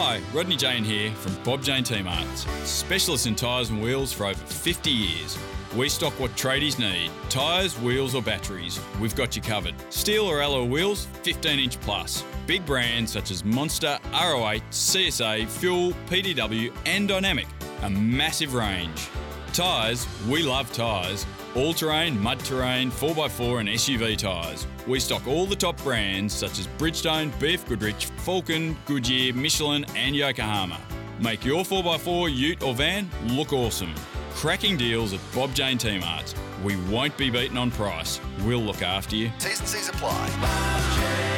Hi, Rodney Jane here from Bob Jane T-Marts, specialists in tyres and wheels for over 50 years. We stock what tradies need tyres, wheels, or batteries. We've got you covered. Steel or alloy wheels, 15 inch plus. Big brands such as Monster, RO8, CSA, Fuel, PDW, and Dynamic. A massive range. Tyres, we love tyres. All terrain, mud terrain, 4x4 and SUV tyres. We stock all the top brands such as Bridgestone, BF Goodrich, Falken, Goodyear, Michelin, and Yokohama. Make your 4x4, ute, or van look awesome. Cracking deals at Bob Jane T-Marts. We won't be beaten on price. We'll look after you. T's and C's apply.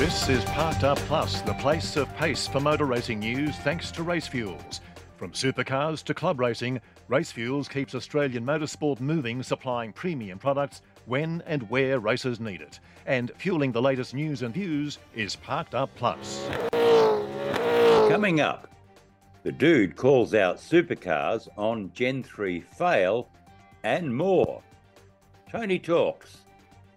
This is Parked Up Plus, the place of pace for motor racing news thanks to Race Fuels. From supercars to club racing, Race Fuels keeps Australian motorsport moving, supplying premium products when and where racers need it. And fueling the latest news and views is Parked Up Plus. Coming up, the dude calls out supercars on Gen 3 fail and more. Tony talks.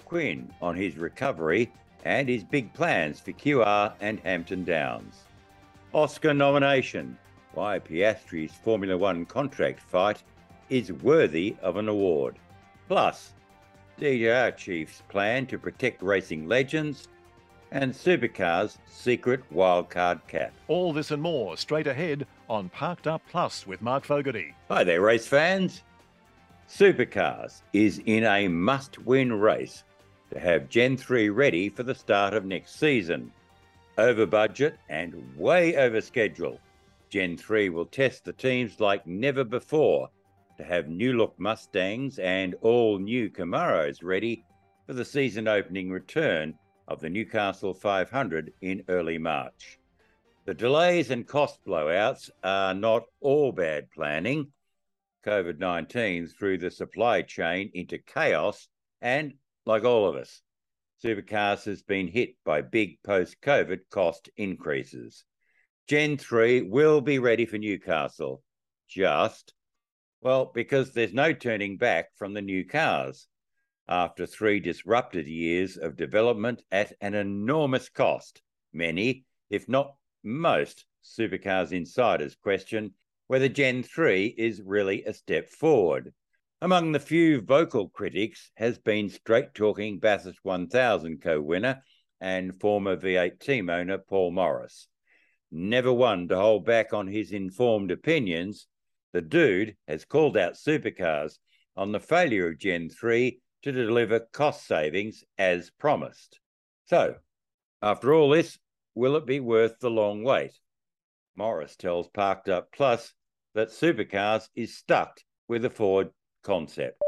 Quinn on his recovery and his big plans for QR and Hampton Downs. Oscar nomination. Why Piastri's Formula One contract fight is worthy of an award. Plus, DJR Chief's plan to protect racing legends and Supercars' secret wildcard cap. All this and more straight ahead on Parked Up Plus with Mark Fogarty. Hi there, race fans. Supercars is in a must win race to have Gen 3 ready for the start of next season. Over budget and way over schedule, Gen 3 will test the teams like never before to have new look Mustangs and all new Camaros ready for the season opening return of the Newcastle 500 in early March. The delays and cost blowouts are not all bad planning. COVID 19 threw the supply chain into chaos and like all of us. Supercars has been hit by big post COVID cost increases. Gen 3 will be ready for Newcastle. Just, well, because there's no turning back from the new cars. After three disrupted years of development at an enormous cost, many, if not most, supercars insiders question whether Gen 3 is really a step forward. Among the few vocal critics has been straight talking Bathurst 1000 co winner and former V8 team owner Paul Morris. Never one to hold back on his informed opinions, the dude has called out supercars on the failure of Gen 3 to deliver cost savings as promised. So, after all this, will it be worth the long wait? Morris tells Parked Up Plus that supercars is stuck with a Ford concept?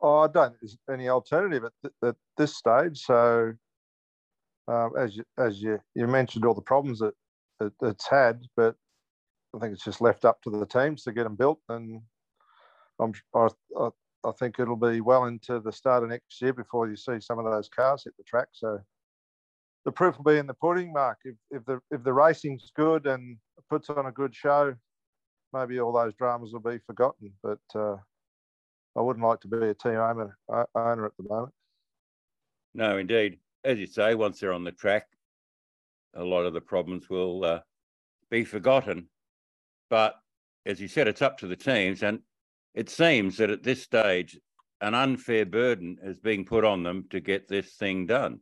Oh, I don't. There's any alternative at, th- at this stage. So, um, as you, as you, you mentioned, all the problems that, it's had, but I think it's just left up to the teams to get them built, and I'm I, I, I think it'll be well into the start of next year before you see some of those cars hit the track. So, the proof will be in the pudding, Mark. If if the if the racing's good and puts on a good show, maybe all those dramas will be forgotten. But uh, I wouldn't like to be a team owner, owner at the moment. No, indeed. As you say, once they're on the track, a lot of the problems will uh, be forgotten. But as you said, it's up to the teams. And it seems that at this stage, an unfair burden is being put on them to get this thing done.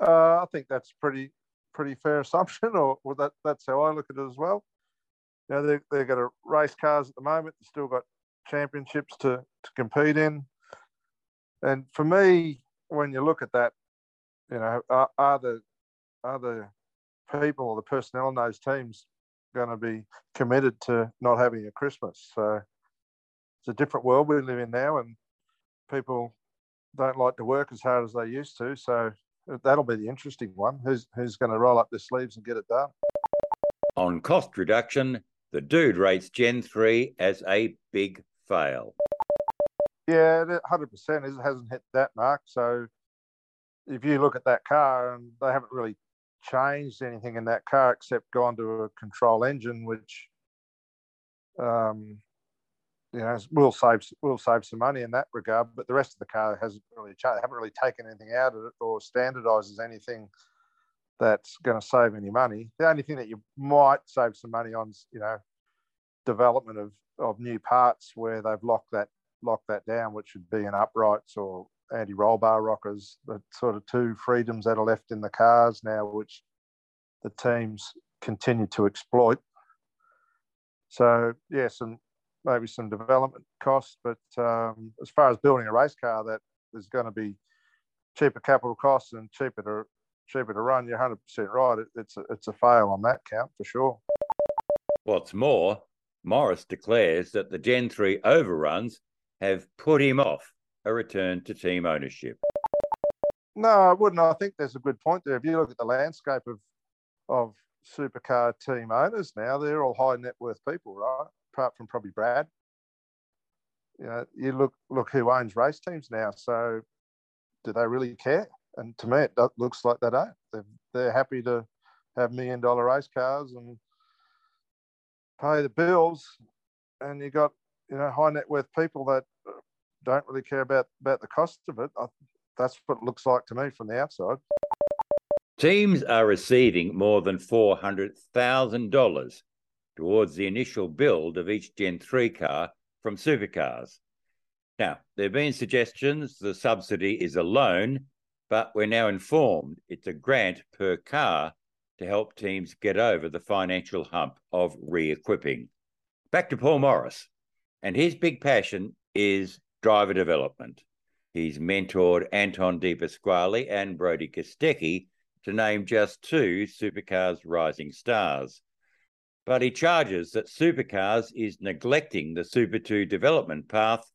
Uh, I think that's pretty pretty fair assumption, or, or that that's how I look at it as well. You know, they they've got a race cars at the moment. They've still got championships to, to compete in. And for me, when you look at that, you know, are, are the are the people or the personnel in those teams going to be committed to not having a Christmas? So it's a different world we live in now, and people don't like to work as hard as they used to. So uh, that'll be the interesting one. Who's who's going to roll up their sleeves and get it done? On cost reduction, the dude rates Gen 3 as a big fail. Yeah, 100% is, it hasn't hit that mark. So if you look at that car, and they haven't really changed anything in that car except gone to a control engine, which um, you know, we'll save we'll save some money in that regard. But the rest of the car hasn't really changed. Haven't really taken anything out of it or standardizes anything that's going to save any money. The only thing that you might save some money on you know, development of, of new parts where they've locked that locked that down, which would be in uprights or anti-roll bar rockers, the sort of two freedoms that are left in the cars now, which the teams continue to exploit. So yeah, some maybe some development costs, but um, as far as building a race car, that is going to be cheaper capital costs and cheaper to cheaper to run. You're 100 percent right. It, it's a, it's a fail on that count for sure. What's more, Morris declares that the Gen 3 overruns have put him off a return to team ownership. No, I wouldn't. I think there's a good point there. If you look at the landscape of of supercar team owners now, they're all high net worth people, right? Apart from probably Brad. You know, you look look who owns race teams now. So, do they really care? And to me, it looks like they don't. They're, they're happy to have million dollar race cars and pay the bills, and you got you know high net worth people that don't really care about about the cost of it. I, that's what it looks like to me from the outside. Teams are receiving more than four hundred thousand dollars towards the initial build of each Gen three car from supercars. Now, there have been suggestions the subsidy is a loan, but we're now informed it's a grant per car to help teams get over the financial hump of re equipping. Back to Paul Morris, and his big passion is driver development. He's mentored Anton De Pasquale and Brodie Kostecki, to name just two supercars rising stars. But he charges that supercars is neglecting the Super 2 development path,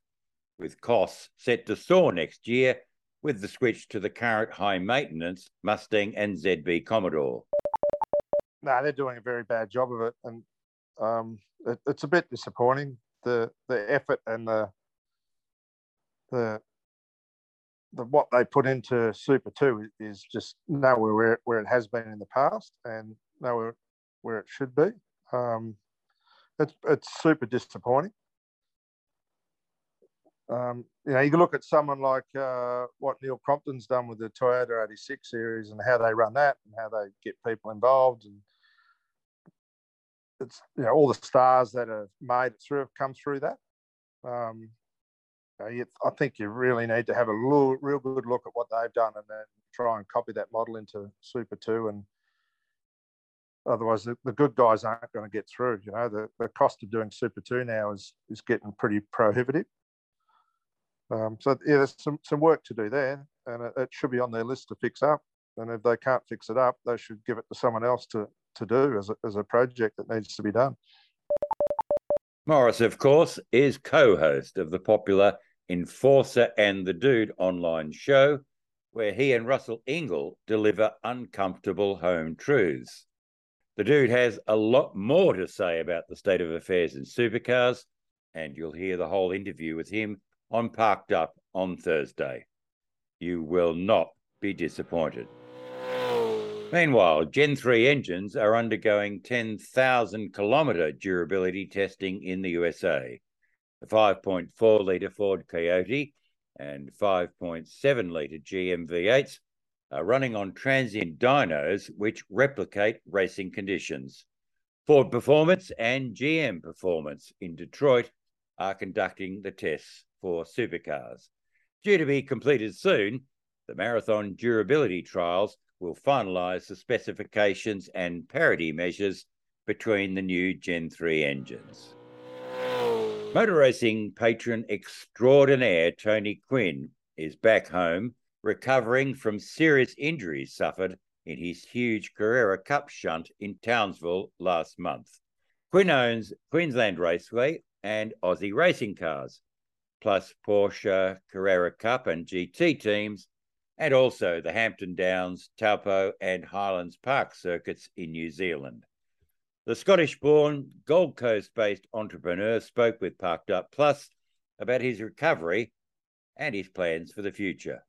with costs set to soar next year with the switch to the current high maintenance Mustang and ZB Commodore no, they're doing a very bad job of it, and um, it, it's a bit disappointing. The the effort and the the the what they put into Super Two is just nowhere where where it has been in the past, and nowhere where it should be. Um, it's it's super disappointing. Um, you know, you can look at someone like uh, what Neil Crompton's done with the Toyota 86 series and how they run that and how they get people involved and it's you know all the stars that have made it through have come through that. Um, you know, I think you really need to have a real, real good look at what they've done and then try and copy that model into Super Two, and otherwise the, the good guys aren't going to get through. You know, the, the cost of doing Super Two now is is getting pretty prohibitive. Um, so yeah, there's some some work to do there, and it, it should be on their list to fix up. And if they can't fix it up, they should give it to someone else to to do as a, as a project that needs to be done. Morris, of course, is co host of the popular Enforcer and the Dude online show, where he and Russell Ingall deliver uncomfortable home truths. The dude has a lot more to say about the state of affairs in supercars, and you'll hear the whole interview with him on Parked Up on Thursday. You will not be disappointed. Meanwhile, Gen 3 engines are undergoing 10,000 kilometre durability testing in the USA. The 5.4 litre Ford Coyote and 5.7 litre GM V8s are running on transient dynos which replicate racing conditions. Ford Performance and GM Performance in Detroit are conducting the tests for supercars. Due to be completed soon, the marathon durability trials will finalise the specifications and parity measures between the new Gen 3 engines. Motor racing patron extraordinaire Tony Quinn is back home, recovering from serious injuries suffered in his huge Carrera Cup shunt in Townsville last month. Quinn owns Queensland Raceway and Aussie racing cars, plus Porsche Carrera Cup and GT teams and also the Hampton Downs, Taupo, and Highlands Park circuits in New Zealand. The Scottish born, Gold Coast based entrepreneur spoke with Parked Up Plus about his recovery and his plans for the future.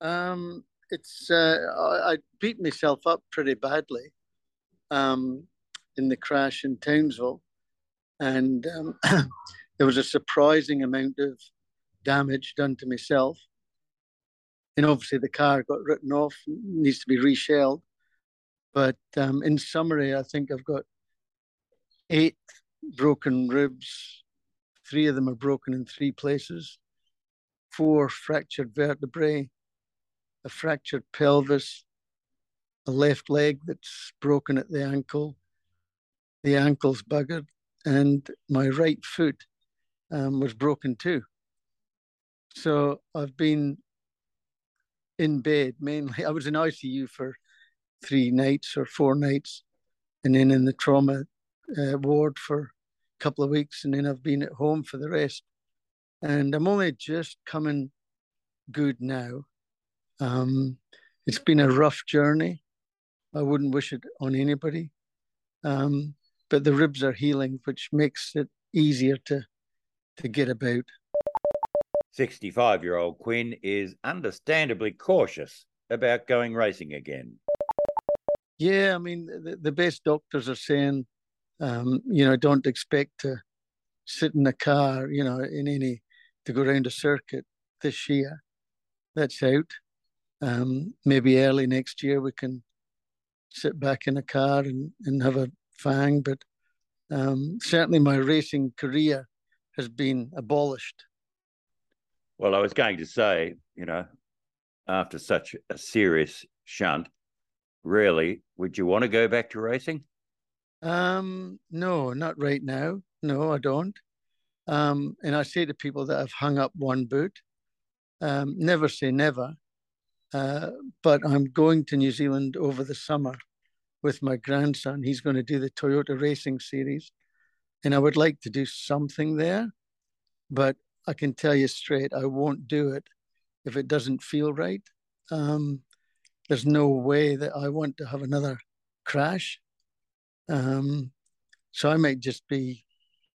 Um, it's uh, I, I, beat myself up pretty badly um, in the crash in Townsville, and um, there was a surprising amount of damage done to myself. And obviously, the car got written off, needs to be reshelled. But um, in summary, I think I've got eight broken ribs. Three of them are broken in three places, four fractured vertebrae, a fractured pelvis, a left leg that's broken at the ankle, the ankle's buggered, and my right foot um, was broken too. So I've been in bed mainly. I was in ICU for three nights or four nights, and then in the trauma uh, ward for a couple of weeks, and then I've been at home for the rest. And I'm only just coming good now. Um, it's been a rough journey. I wouldn't wish it on anybody. Um, but the ribs are healing, which makes it easier to to get about. 65 year old Quinn is understandably cautious about going racing again. Yeah, I mean, the, the best doctors are saying, um, you know, don't expect to sit in a car, you know, in any to go around a circuit this year. That's out. Um, maybe early next year we can sit back in a car and, and have a fang, but um, certainly my racing career has been abolished. Well, I was going to say, you know, after such a serious shunt, really, would you want to go back to racing? Um, no, not right now. No, I don't. Um, and I say to people that have hung up one boot, um, never say never. Uh, but I'm going to New Zealand over the summer with my grandson. He's going to do the Toyota Racing Series, and I would like to do something there. But I can tell you straight, I won't do it if it doesn't feel right. Um, there's no way that I want to have another crash. Um, so I might just be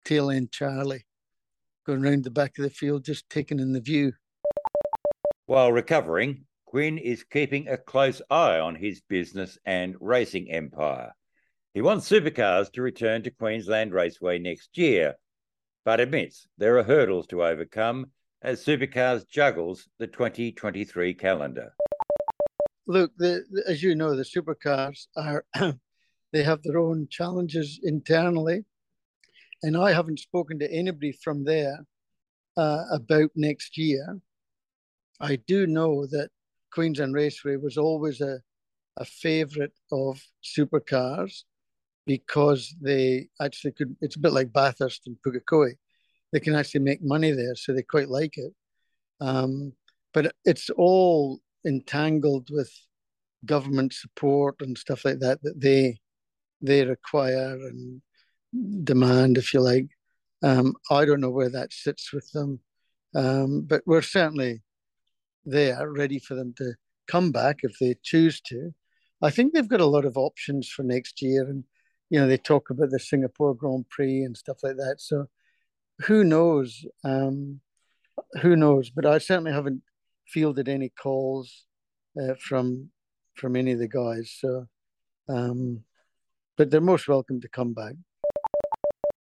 tail end Charlie, going around the back of the field, just taking in the view. While recovering, Quinn is keeping a close eye on his business and racing empire. He wants supercars to return to Queensland Raceway next year, but admits there are hurdles to overcome as supercars juggles the 2023 calendar. Look, the, as you know, the supercars are they have their own challenges internally, and I haven't spoken to anybody from there uh, about next year. I do know that Queensland Raceway was always a, a favourite of supercars because they actually could, it's a bit like Bathurst and Pukekohe. They can actually make money there, so they quite like it. Um, but it's all entangled with government support and stuff like that that they they require and demand, if you like. Um, I don't know where that sits with them, um, but we're certainly there ready for them to come back if they choose to. I think they've got a lot of options for next year, and you know they talk about the Singapore Grand Prix and stuff like that. So who knows? Um, who knows? But I certainly haven't fielded any calls uh, from from any of the guys. So, um, but they're most welcome to come back.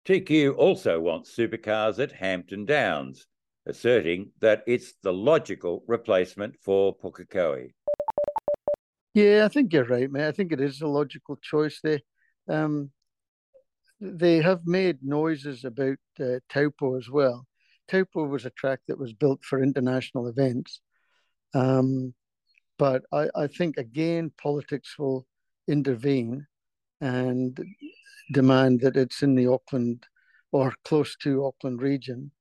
TQ also wants supercars at Hampton Downs asserting that it's the logical replacement for Pukekohe. Yeah, I think you're right, mate. I think it is a logical choice. They, um, they have made noises about uh, Taupo as well. Taupo was a track that was built for international events. Um, but I, I think, again, politics will intervene and demand that it's in the Auckland or close to Auckland region.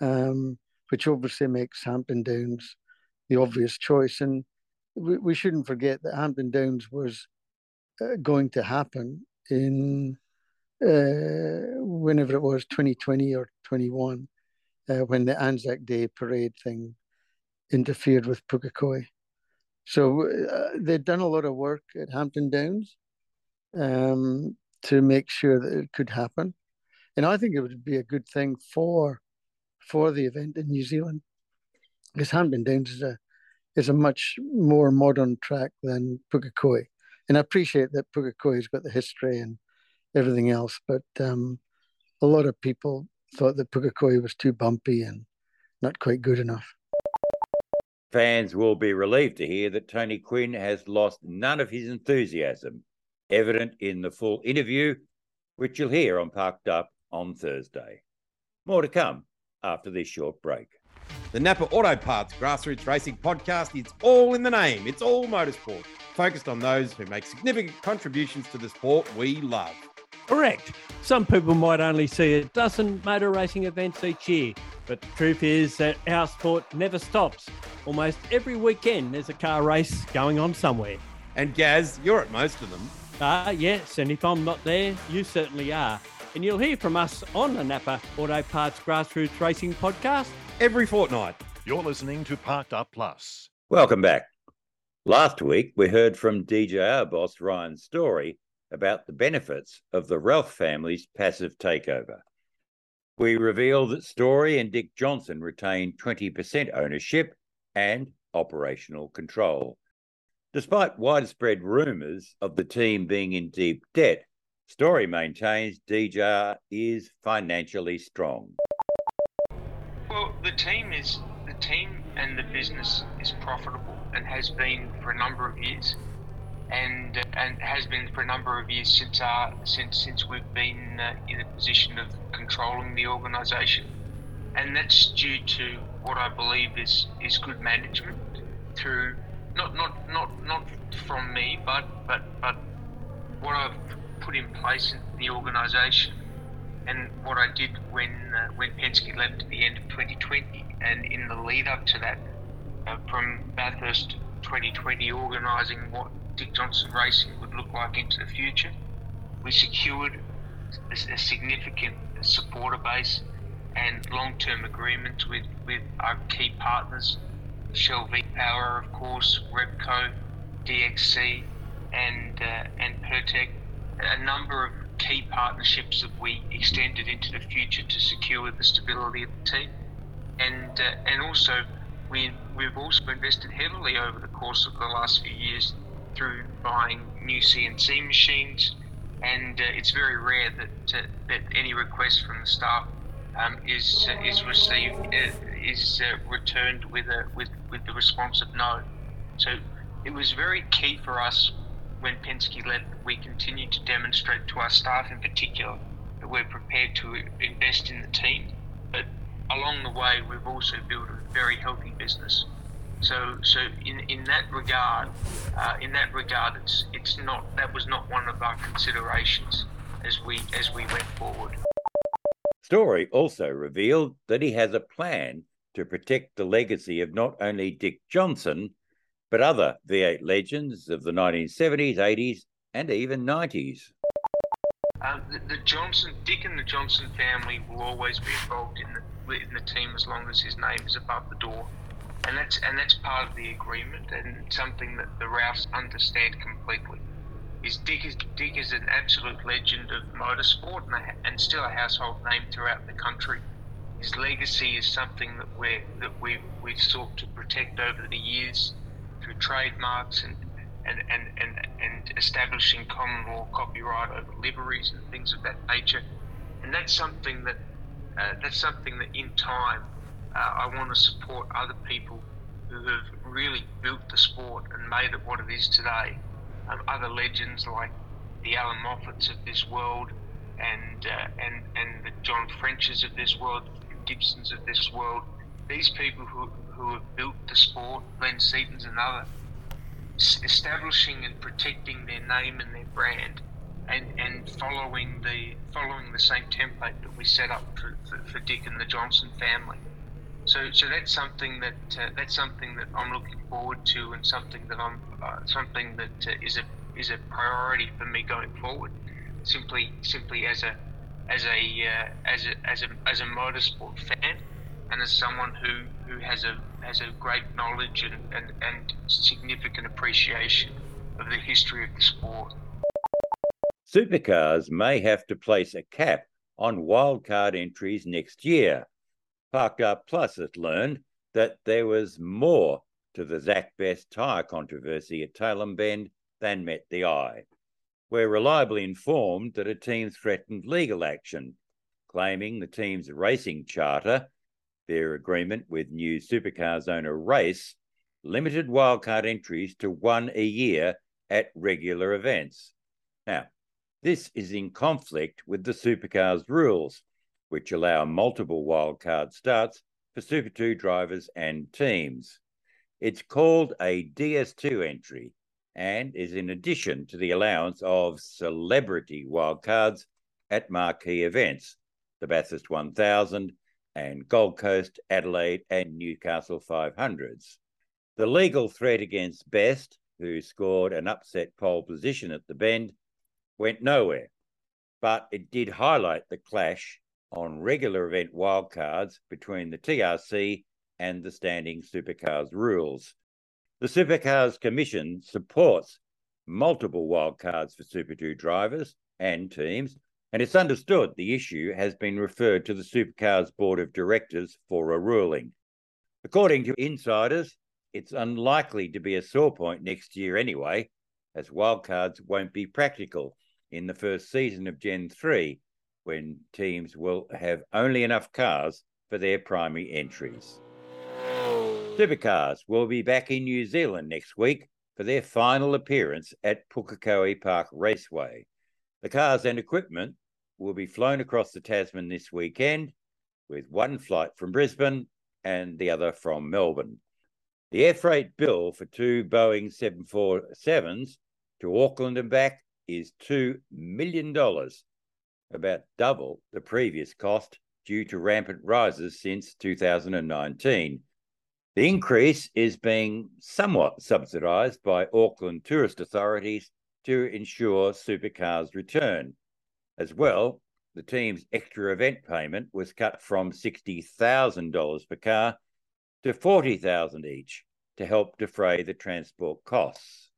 Um, which obviously makes Hampton Downs the obvious choice. And we, we shouldn't forget that Hampton Downs was uh, going to happen in uh, whenever it was 2020 or 21, uh, when the Anzac Day parade thing interfered with Pukekohe. So uh, they'd done a lot of work at Hampton Downs um, to make sure that it could happen. And I think it would be a good thing for for the event in New Zealand. Because Hampton Downs is a is a much more modern track than Pukekohe. And I appreciate that Pukekohe's got the history and everything else, but um, a lot of people thought that Pukekohe was too bumpy and not quite good enough. Fans will be relieved to hear that Tony Quinn has lost none of his enthusiasm, evident in the full interview, which you'll hear on Parked Up on Thursday. More to come after this short break. The Napa Auto Parts Grassroots Racing Podcast it's all in the name. It's all motorsport, focused on those who make significant contributions to the sport we love. Correct. Some people might only see a dozen motor racing events each year, but the truth is that our sport never stops. Almost every weekend there's a car race going on somewhere. And Gaz, you're at most of them. Ah, uh, yes, and if I'm not there, you certainly are. And you'll hear from us on the Napa Auto Parts Grassroots Racing Podcast every fortnight. You're listening to Parked Up Plus. Welcome back. Last week, we heard from DJR boss Ryan Story about the benefits of the Ralph family's passive takeover. We revealed that Story and Dick Johnson retained 20% ownership and operational control. Despite widespread rumours of the team being in deep debt, Story maintains DJR is financially strong. Well, the team is the team and the business is profitable and has been for a number of years and uh, and has been for a number of years since our since since we've been uh, in a position of controlling the organisation, and that's due to what I believe is is good management through not not not not from me, but but but what I've put in place in the organisation, and what I did when uh, when Penske left at the end of 2020, and in the lead up to that, uh, from Bathurst 2020, organising what Dick Johnson Racing would look like into the future. We secured a, a significant supporter base and long-term agreements with, with our key partners, Shell V-Power, of course, Repco, DXC, and uh, and Pirtek. A number of key partnerships that we extended into the future to secure the stability of the team, and uh, and also we we've also invested heavily over the course of the last few years through buying new CNC machines, and uh, it's very rare that uh, that any request from the staff um, is uh, is received uh, is uh, returned with a with with the response of no. So it was very key for us when Penske left. We continued to demonstrate to our staff, in particular, that we're prepared to invest in the team, but along the way, we've also built a very healthy business. So, so in, in that regard, uh, in that regard, it's it's not that was not one of our considerations as we as we went forward. Story also revealed that he has a plan to protect the legacy of not only Dick Johnson, but other V8 legends of the 1970s, 80s, and even 90s. Uh, the, the, Johnson, Dick and the Johnson family will always be involved in the in the team as long as his name is above the door and that's and that's part of the agreement and something that the Ralphs understand completely. Is Dick is Dick is an absolute legend of motorsport and, a, and still a household name throughout the country. His legacy is something that we that we we've sought to protect over the years through trademarks and and, and, and, and establishing common law copyright over liveries and things of that nature. And that's something that uh, that's something that in time uh, I want to support other people who have really built the sport and made it what it is today. Um, other legends like the Alan Moffats of this world and uh, and and the John Frenches of this world, Gibsons of this world. These people who who have built the sport, Glenn Seaton's another, establishing and protecting their name and their brand, and, and following the following the same template that we set up for, for, for Dick and the Johnson family. So, so that's something that uh, that's something that I'm looking forward to, and something that I'm uh, something that uh, is a is a priority for me going forward. Simply, simply as a as a uh, as a as a as a motorsport fan, and as someone who, who has a has a great knowledge and, and, and significant appreciation of the history of the sport. Supercars may have to place a cap on wildcard entries next year Parked Up Plus has learned that there was more to the Zak Best tyre controversy at Tailem Bend than met the eye. We're reliably informed that a team threatened legal action, claiming the team's racing charter, their agreement with new supercars owner Race, limited wildcard entries to one a year at regular events. Now, this is in conflict with the supercars rules, which allow multiple wildcard starts for Super 2 drivers and teams. It's called a DS2 entry and is in addition to the allowance of celebrity wildcards at marquee events, the Bathurst 1000 and Gold Coast, Adelaide, and Newcastle 500s. The legal threat against Best, who scored an upset pole position at the bend, went nowhere, but it did highlight the clash on regular event wildcards between the TRC and the standing supercars rules. The Supercars Commission supports multiple wildcards for Super 2 drivers and teams, and it's understood the issue has been referred to the Supercars Board of Directors for a ruling. According to insiders, it's unlikely to be a sore point next year anyway, as wildcards won't be practical in the first season of Gen 3, when teams will have only enough cars for their primary entries. Supercars will be back in New Zealand next week for their final appearance at Pukekohe Park Raceway. The cars and equipment will be flown across the Tasman this weekend, with one flight from Brisbane and the other from Melbourne. The air freight bill for two Boeing 747s to Auckland and back is $2 million, about double the previous cost due to rampant rises since 2019. The increase is being somewhat subsidised by Auckland tourist authorities to ensure supercars return. As well, the team's extra event payment was cut from $60,000 per car to 40,000 each to help defray the transport costs.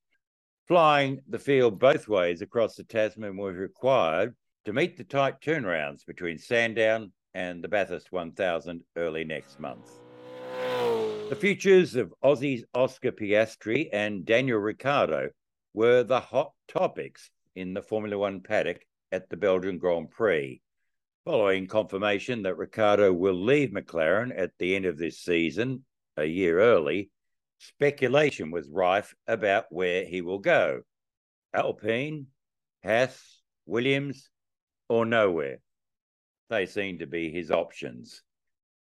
Flying the field both ways across the Tasman was required to meet the tight turnarounds between Sandown and the Bathurst 1000 early next month. The futures of Aussie's Oscar Piastri and Daniel Ricciardo were the hot topics in the Formula One paddock at the Belgian Grand Prix. Following confirmation that Ricciardo will leave McLaren at the end of this season, a year early, speculation was rife about where he will go Alpine, Haas, Williams, or nowhere. They seem to be his options.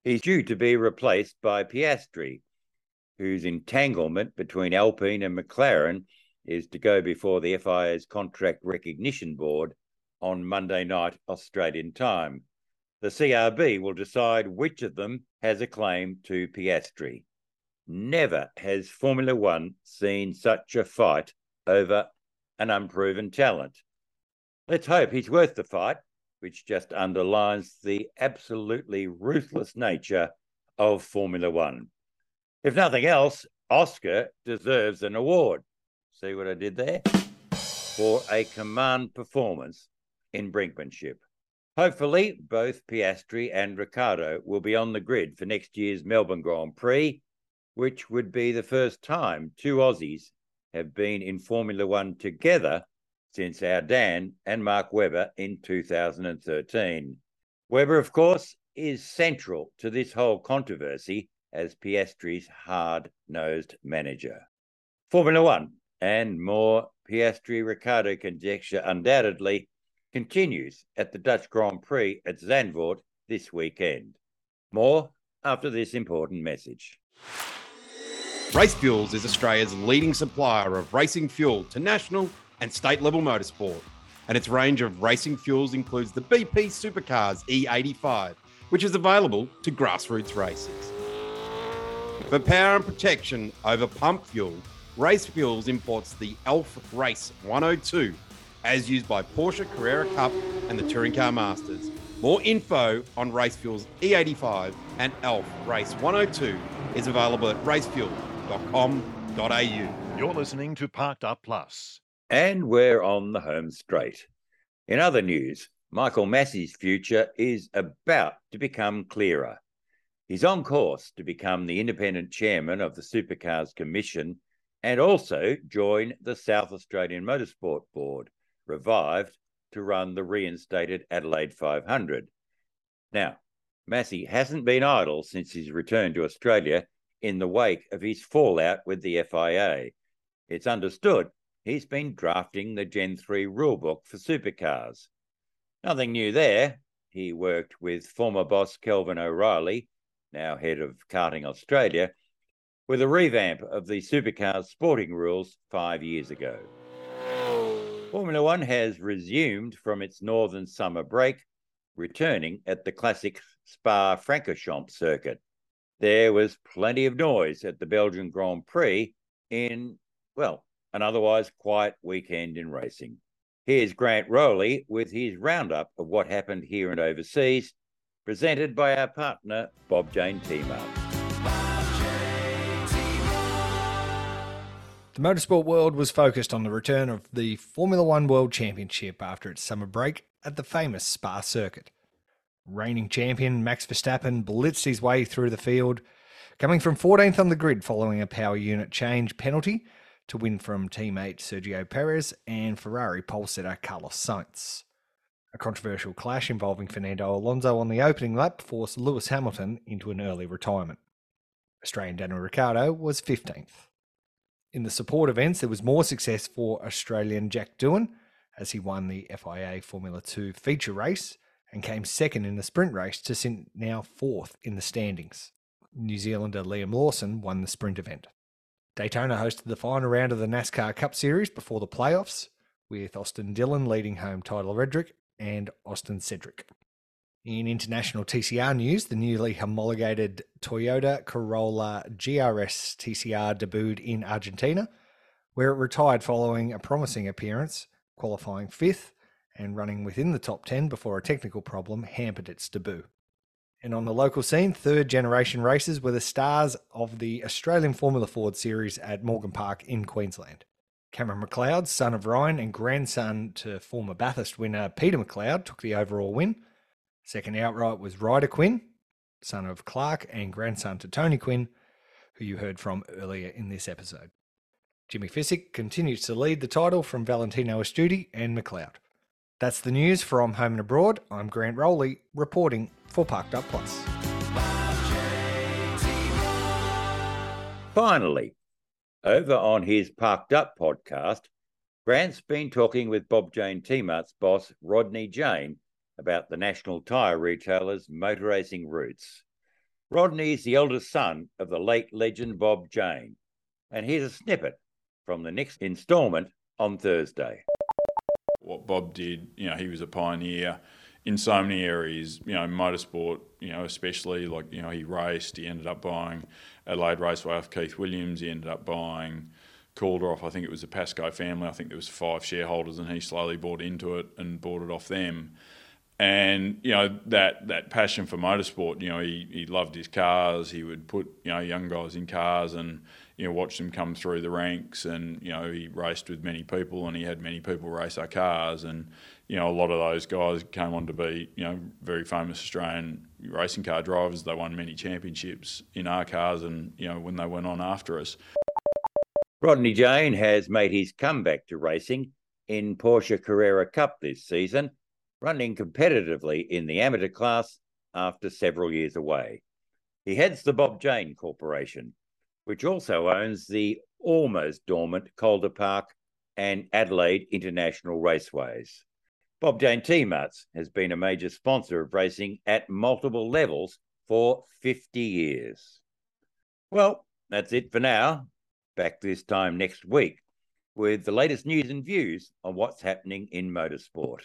He's due to be replaced by Piastri, whose entanglement between Alpine and McLaren is to go before the FIA's Contract Recognition Board on Monday night Australian time. The CRB will decide which of them has a claim to Piastri. Never has Formula One seen such a fight over an unproven talent. Let's hope he's worth the fight which just underlines the absolutely ruthless nature of Formula One. If nothing else, Oscar deserves an award. See what I did there? For a command performance in brinkmanship. Hopefully, both Piastri and Ricciardo will be on the grid for next year's Melbourne Grand Prix, which would be the first time two Aussies have been in Formula One together since our Dan and Mark Webber in 2013. Webber, of course, is central to this whole controversy as Piastri's hard nosed manager. Formula One and more Piastri Ricciardo conjecture undoubtedly continues at the Dutch Grand Prix at Zandvoort this weekend. More after this important message. Race Fuels is Australia's leading supplier of racing fuel to national and state level motorsport. And its range of racing fuels includes the BP Supercars E85, which is available to grassroots races. For power and protection over pump fuel, Race Fuels imports the ELF Race 102, as used by Porsche Carrera Cup and the Touring Car Masters. More info on Race Fuels E85 and ELF Race 102 is available at racefuel.com.au. You're listening to Parked Up Plus. And we're on the home straight. In other news, Michael Massey's future is about to become clearer. He's on course to become the independent chairman of the Supercars Commission and also join the South Australian Motorsport Board, revived to run the reinstated Adelaide 500. Now, Massey hasn't been idle since his return to Australia in the wake of his fallout with the FIA. It's understood he's been drafting the Gen 3 rulebook for supercars. Nothing new there. He worked with former boss Kelvin O'Reilly, now head of Karting Australia, with a revamp of the supercars sporting rules five years ago. Formula One has resumed from its northern summer break, returning at the classic Spa Francorchamps circuit. There was plenty of noise at the Belgian Grand Prix in, well, an otherwise quiet weekend in racing. Here's Grant Rowley with his roundup of what happened here and overseas, presented by our partner, Bob Jane T-Mart. The motorsport world was focused on the return of the Formula One World Championship after its summer break at the famous Spa circuit. Reigning champion Max Verstappen blitzed his way through the field, coming from 14th on the grid following a power unit change penalty to win from teammate Sergio Perez and Ferrari pole setter Carlos Sainz. A controversial clash involving Fernando Alonso on the opening lap forced Lewis Hamilton into an early retirement. Australian Daniel Ricciardo was 15th. In the support events, there was more success for Australian Jack Doohan as he won the FIA Formula 2 feature race and came second in the sprint race to sit now fourth in the standings. New Zealander Liam Lawson won the sprint event. Daytona hosted the final round of the NASCAR Cup Series before the playoffs, with Austin Dillon leading home Tyler Reddick and Austin Cindric. In international TCR news, the newly homologated Toyota Corolla GRS TCR debuted in Argentina, where it retired following a promising appearance, qualifying fifth and running within the top 10 before a technical problem hampered its debut. And on the local scene, third generation races were the stars of the Australian Formula Ford series at Morgan Park in Queensland. Cameron McLeod, son of Ryan and grandson to former Bathurst winner Peter McLeod, took the overall win. Second outright was Ryder Quinn, son of Clark and grandson to Tony Quinn, who you heard from earlier in this episode. Jimmy Fissick continues to lead the title from Valentino Astuti and McLeod. That's the news from home and abroad. I'm Grant Rowley reporting for Parked Up Plus. Finally, over on his Parked Up podcast, Grant's been talking with Bob Jane T-Mart's boss, Rodney Jane, about the national tyre retailer's motor racing roots. Rodney is the eldest son of the late legend Bob Jane, and here's a snippet from the next instalment on Thursday what Bob did, you know, he was a pioneer in so many areas, you know, motorsport, you know, especially like, you know, he raced, he ended up buying Adelaide Raceway off Keith Williams, he ended up buying Calder off, I think it was the Pascoe family, I think there was five shareholders and he slowly bought into it and bought it off them. And, you know, that, that passion for motorsport, you know, he, he loved his cars, he would put, you know, young guys in cars and, you know, watched him come through the ranks, and you know, he raced with many people, and he had many people race our cars, and you know, a lot of those guys came on to be, you know, very famous Australian racing car drivers. They won many championships in our cars, and you know, when they went on after us. Rodney Jane has made his comeback to racing in Porsche Carrera Cup this season, running competitively in the amateur class after several years away. He heads the Bob Jane Corporation, which also owns the almost dormant Calder Park and Adelaide International Raceways. Bob Jane T-Marts has been a major sponsor of racing at multiple levels for 50 years. Well, that's it for now. Back this time next week with the latest news and views on what's happening in motorsport.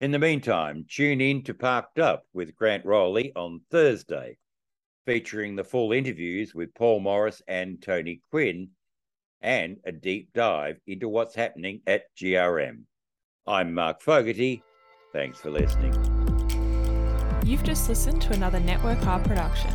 In the meantime, tune in to Parked Up with Grant Rowley on Thursday featuring the full interviews with Paul Morris and Tony Quinn, and a deep dive into what's happening at GRM. I'm Mark Fogarty. Thanks for listening. You've just listened to another Network R production.